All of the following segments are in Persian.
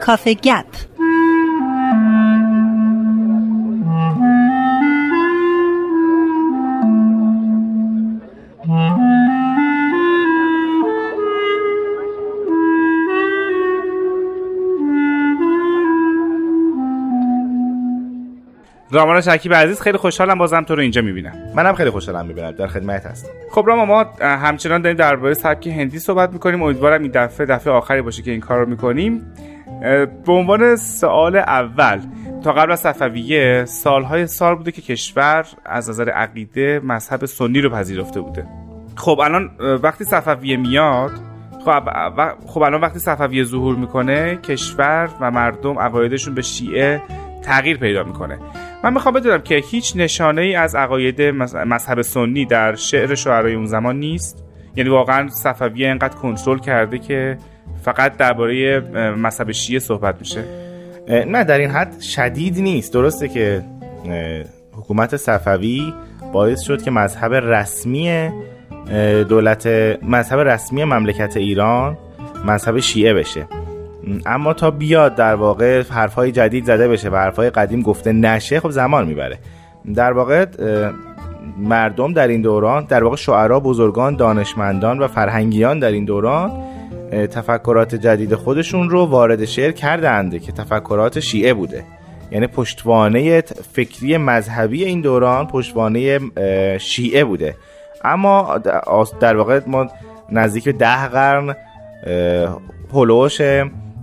کافه گپ. رامان شکیب عزیز خیلی خوشحالم بازم تو رو اینجا می‌بینم. منم خیلی خوشحالم می‌بینم در خدمت هستم. خب رامان ما همچنان داریم درباره سبک هندی صحبت می‌کنیم. امیدوارم این دفعه دفعه آخری باشه که این کار رو می‌کنیم. به عنوان سوال اول تا قبل از صفویه سالهای سال بوده که کشور از نظر عقیده مذهب سنی رو پذیرفته بوده. خب الان وقتی صفویه میاد خب خب الان وقتی صفویه ظهور می‌کنه کشور و مردم عقایدشون به شیعه تغییر پیدا می‌کنه. من می‌خوام بدونم که هیچ نشانه ای از عقاید مذهب سنی در شعر شعرای اون زمان نیست؟ یعنی واقعا صفویه انقدر کنترل کرده که فقط درباره مذهب شیعه صحبت میشه؟ نه در این حد شدید نیست. درسته که حکومت صفوی باعث شد که مذهب رسمی دولت مذهب رسمی مملکت ایران مذهب شیعه بشه. اما تا بیاد در واقع حرفهای جدید زده بشه و حرفهای قدیم گفته نشه خب زمان می‌بره. در واقع مردم در این دوران در واقع شعرا بزرگان دانشمندان و فرهنگیان در این دوران تفکرات جدید خودشون رو وارد شعر کردند که تفکرات شیعه بوده. یعنی پشتوانه فکری مذهبی این دوران پشتوانه شیعه بوده. اما در واقع ما نزدیک ده قرن پلوش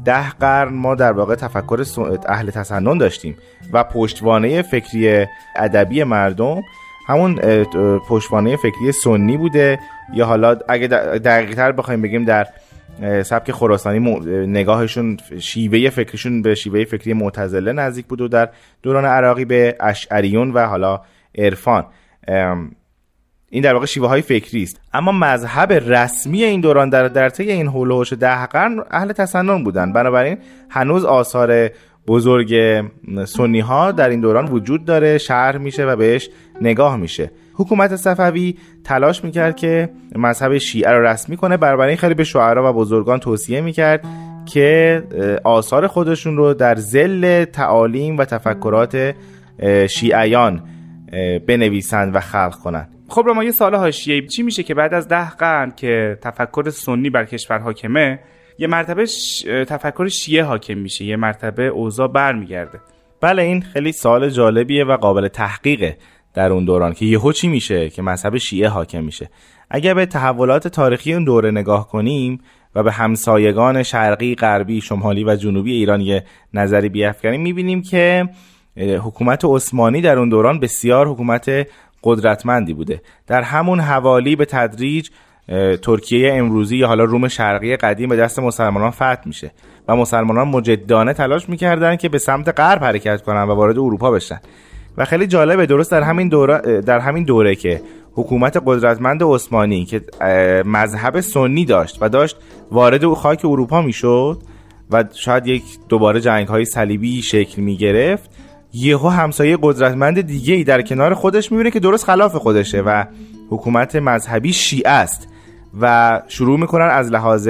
ده قرن ما در واقع تفکر اهل تسنن داشتیم و پشتوانه فکری ادبی مردم همون پشتوانه فکری سنی بوده. یا حالا اگه دقیق تر بخوایم بگیم در سبک خراسانی نگاهشون شیوه فکریشون به شیوه فکری معتزله نزدیک بود و در دوران عراقی به اشعریون و حالا عرفان. این در واقع شیوه های فکری است. اما مذهب رسمی این دوران در در طی این هولوش ده قرن اهل تسنن بودن. بنابراین هنوز آثار بزرگ سنی ها در این دوران وجود داره شهر میشه و بهش نگاه میشه. حکومت صفوی تلاش می‌کرد که مذهب شیعه رو رسمی کنه. بنابراین خیلی به شعرا و بزرگان توصیه می‌کرد که آثار خودشون رو در زل تعالیم و تفکرات شیعیان بنویسند و خلق کنند. خب ما یه سال حاشیه چی میشه که بعد از ده قرن که تفکر سنی بر کشور حاکمه یه مرتبه تفکر شیعه حاکم میشه یه مرتبه اوضاع برمیگرده. بله این خیلی سال جالبیه و قابل تحقیقه در اون دوران که یهو چی میشه؟ که مذهب شیعه حاکم میشه. اگر به تحولات تاریخی اون دوره نگاه کنیم و به همسایگان شرقی، غربی، شمالی و جنوبی ایران یه نظری بیافکنیم می‌بینیم که حکومت عثمانی در اون دوران بسیار حکومت قدرتمندی بوده. در همون حوالی به تدریج ترکیه امروزی یا حالا روم شرقی قدیم به دست مسلمانان فتح میشه و مسلمانان مجدانه تلاش می‌کردن که به سمت غرب حرکت کنن و وارد اروپا بشن. و خیلی جالبه درست در همین دوره در همین دوره که حکومت قدرتمند عثمانی که مذهب سنی داشت و داشت وارد خاک اروپا می‌شد و شاید یک دوباره جنگ های صلیبی شکل می گرفت یهو همسایه قدرتمند دیگه ای در کنار خودش می‌بینه که درست خلاف خودشه و حکومت مذهبی شیعه است و شروع می‌کنن از لحاظ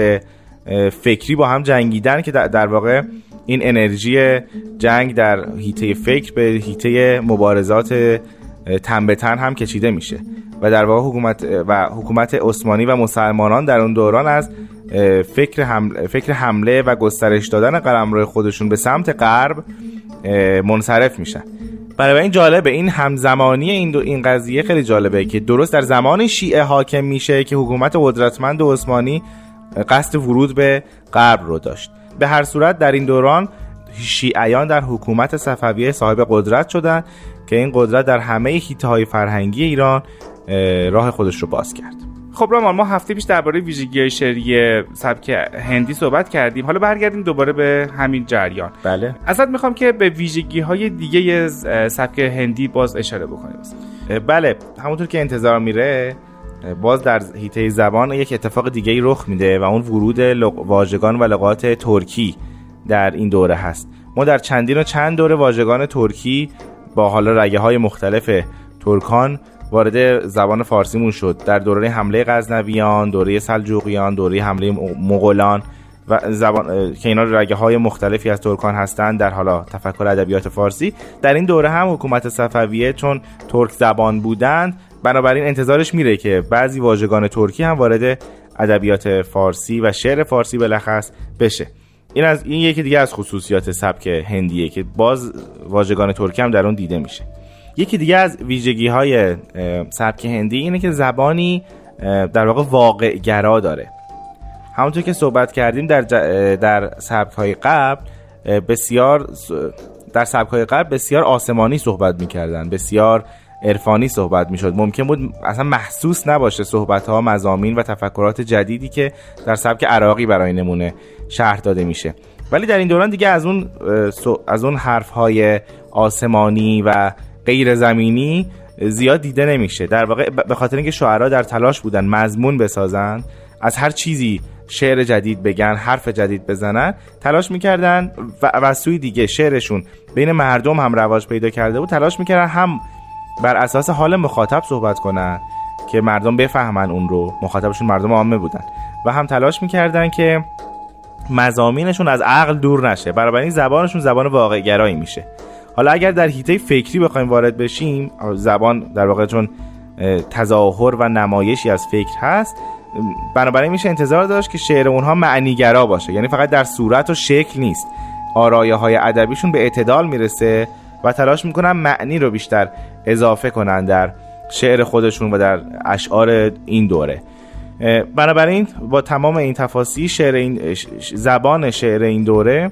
فکری با هم جنگیدن که در واقع این انرژی جنگ در هیته فکر به هیته مبارزات تن هم کشیده میشه. و در واقع حکومت و حکومت عثمانی و مسلمانان در اون دوران از فکر حمله, فکر حمله و گسترش دادن قلمرو خودشون به سمت غرب منصرف میشن. برای این جالبه این همزمانی این دو این قضیه خیلی جالبه که درست در زمان شیعه حاکم میشه که حکومت قدرتمند عثمانی قصد ورود به غرب رو داشت. به هر صورت در این دوران شیعیان در حکومت صفویه صاحب قدرت شدن که این قدرت در همه هیته های فرهنگی ایران راه خودش رو باز کرد. خب رامان ما هفته پیش درباره ویژگی های شعری سبک هندی صحبت کردیم. حالا برگردیم دوباره به همین جریان. بله. ازت می‌خوام که به ویژگی های دیگه سبک هندی باز اشاره بکنیم. بله. همونطور که انتظار میره باز در هیته زبان یک اتفاق دیگه ای رخ میده و اون ورود واژگان و لغات ترکی در این دوره هست. ما در چندین و چند دوره واژگان ترکی با حالا رگه های مختلف ترکان وارد زبان فارسیمون شد. در دوره حمله غزنویان دوره سلجوقیان دوره حمله مغولان و زبان که اینا رگه های مختلفی از ترکان هستند در حالا تفکر ادبیات فارسی. در این دوره هم حکومت صفویه چون ترک زبان بودند بنابراین انتظارش میره که بعضی واژگان ترکی هم وارد ادبیات فارسی و شعر فارسی بلخص بشه. این از این یکی دیگه از خصوصیات سبک هندیه که باز واژگان ترکی هم در اون دیده میشه. یکی دیگه از ویژگی های سبک هندی اینه که زبانی در واقع واقع گرا داره. همونطور که صحبت کردیم در, در سبک های قبل بسیار در سبک های قبل بسیار آسمانی صحبت می‌کردن بسیار عرفانی صحبت می‌شد. ممکن بود اصلا محسوس نباشه صحبت ها مزامین و تفکرات جدیدی که در سبک عراقی برای نمونه شرح داده میشه. ولی در این دوران دیگه از اون از اون حرف های آسمانی و غیر زمینی زیاد دیده نمیشه. در واقع به خاطر اینکه شعرا در تلاش بودن مضمون بسازن از هر چیزی شعر جدید بگن حرف جدید بزنن تلاش می‌کردن و, و سوی دیگه شعرشون بین مردم هم رواج پیدا کرده بود تلاش می‌کردن هم بر اساس حال مخاطب صحبت کنن که مردم بفهمن اون رو مخاطبشون مردم عامه بودن. و هم تلاش می‌کردن که مزامینشون از عقل دور نشه. این زبانشون زبان واقع گرایی میشه. حالا اگر در حیطه فکری بخوایم وارد بشیم زبان در واقع چون تظاهر و نمایشی از فکر هست بنابراین میشه انتظار داشت که شعر اونها معنیگرا باشه. یعنی فقط در صورت و شکل نیست. آرایه های ادبیشون به اعتدال می‌رسه و تلاش می‌کنن معنی رو بیشتر اضافه کنن در شعر خودشون و در اشعار این دوره. بنابراین با تمام این تفاصیل شعر این زبان شعر این دوره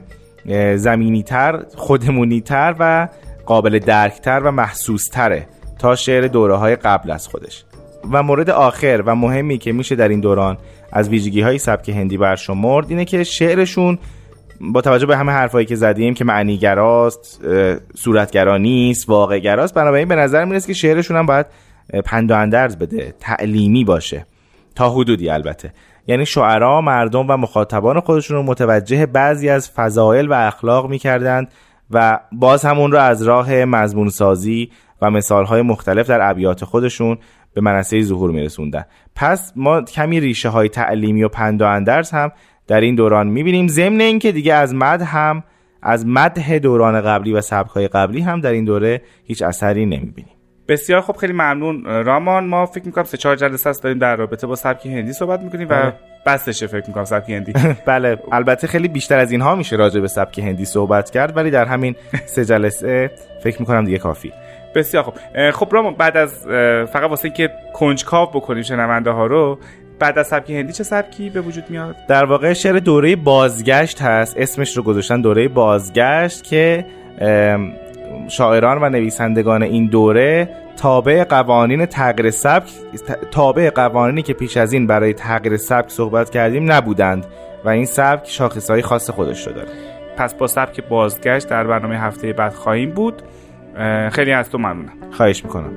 زمینی تر خودمونی تر و قابل درکتر و محسوس تره تا شعر دوره های قبل از خودش. و مورد آخر و مهمی که میشه در این دوران از ویژگی های سبک هندی برشمرد اینه که شعرشون با توجه به همه حرفایی که زدیم که معنیگراست صورتگرا نیست واقعگراست بنابراین به نظر می‌رسه که شعرشون هم باید پند و اندرز بده تعلیمی باشه. تا حدودی البته. یعنی شعرا مردم و مخاطبان خودشون رو متوجه بعضی از فضایل و اخلاق می‌کردند و باز همون رو از راه مضمون سازی و مثالهای مختلف در ابیات خودشون به منصه ظهور میرسوندن. پس ما کمی ریشه های تعلیمی و پند و اندرز هم در این دوران می‌بینیم. ضمن اینکه دیگه از مد هم از مده دوران قبلی و سبکهای قبلی هم در این دوره هیچ اثری نمی‌بینیم. بسیار خب خیلی ممنون. رامان ما فکر می‌کنم سه چهار جلسه است داریم در رابطه با سبک هندی صحبت می‌کنیم و بله. بسشه فکر می‌کنم سبک هندی. بله البته خیلی بیشتر از اینها میشه راجع به سبک هندی صحبت کرد ولی در همین سه جلسه فکر می‌کنم دیگه کافی. بسیار خب. خب رامان بعد از فقط واسه اینکه کنجکاو بکنیم شنونده ها رو بعد از سبک هندی چه سبکی به وجود میاد؟ در واقع شعر دوره بازگشت هست. اسمش رو گذاشتن دوره بازگشت که شاعران و نویسندگان این دوره تابع قوانین تغییر سبک تابع قوانینی که پیش از این برای تغییر سبک صحبت کردیم نبودند و این سبک شاخصهای خاص خودش رو داره. پس با سبک بازگشت در برنامه هفته بعد خواهیم بود. خیلی از تو ممنونم. خواهش می‌کنم.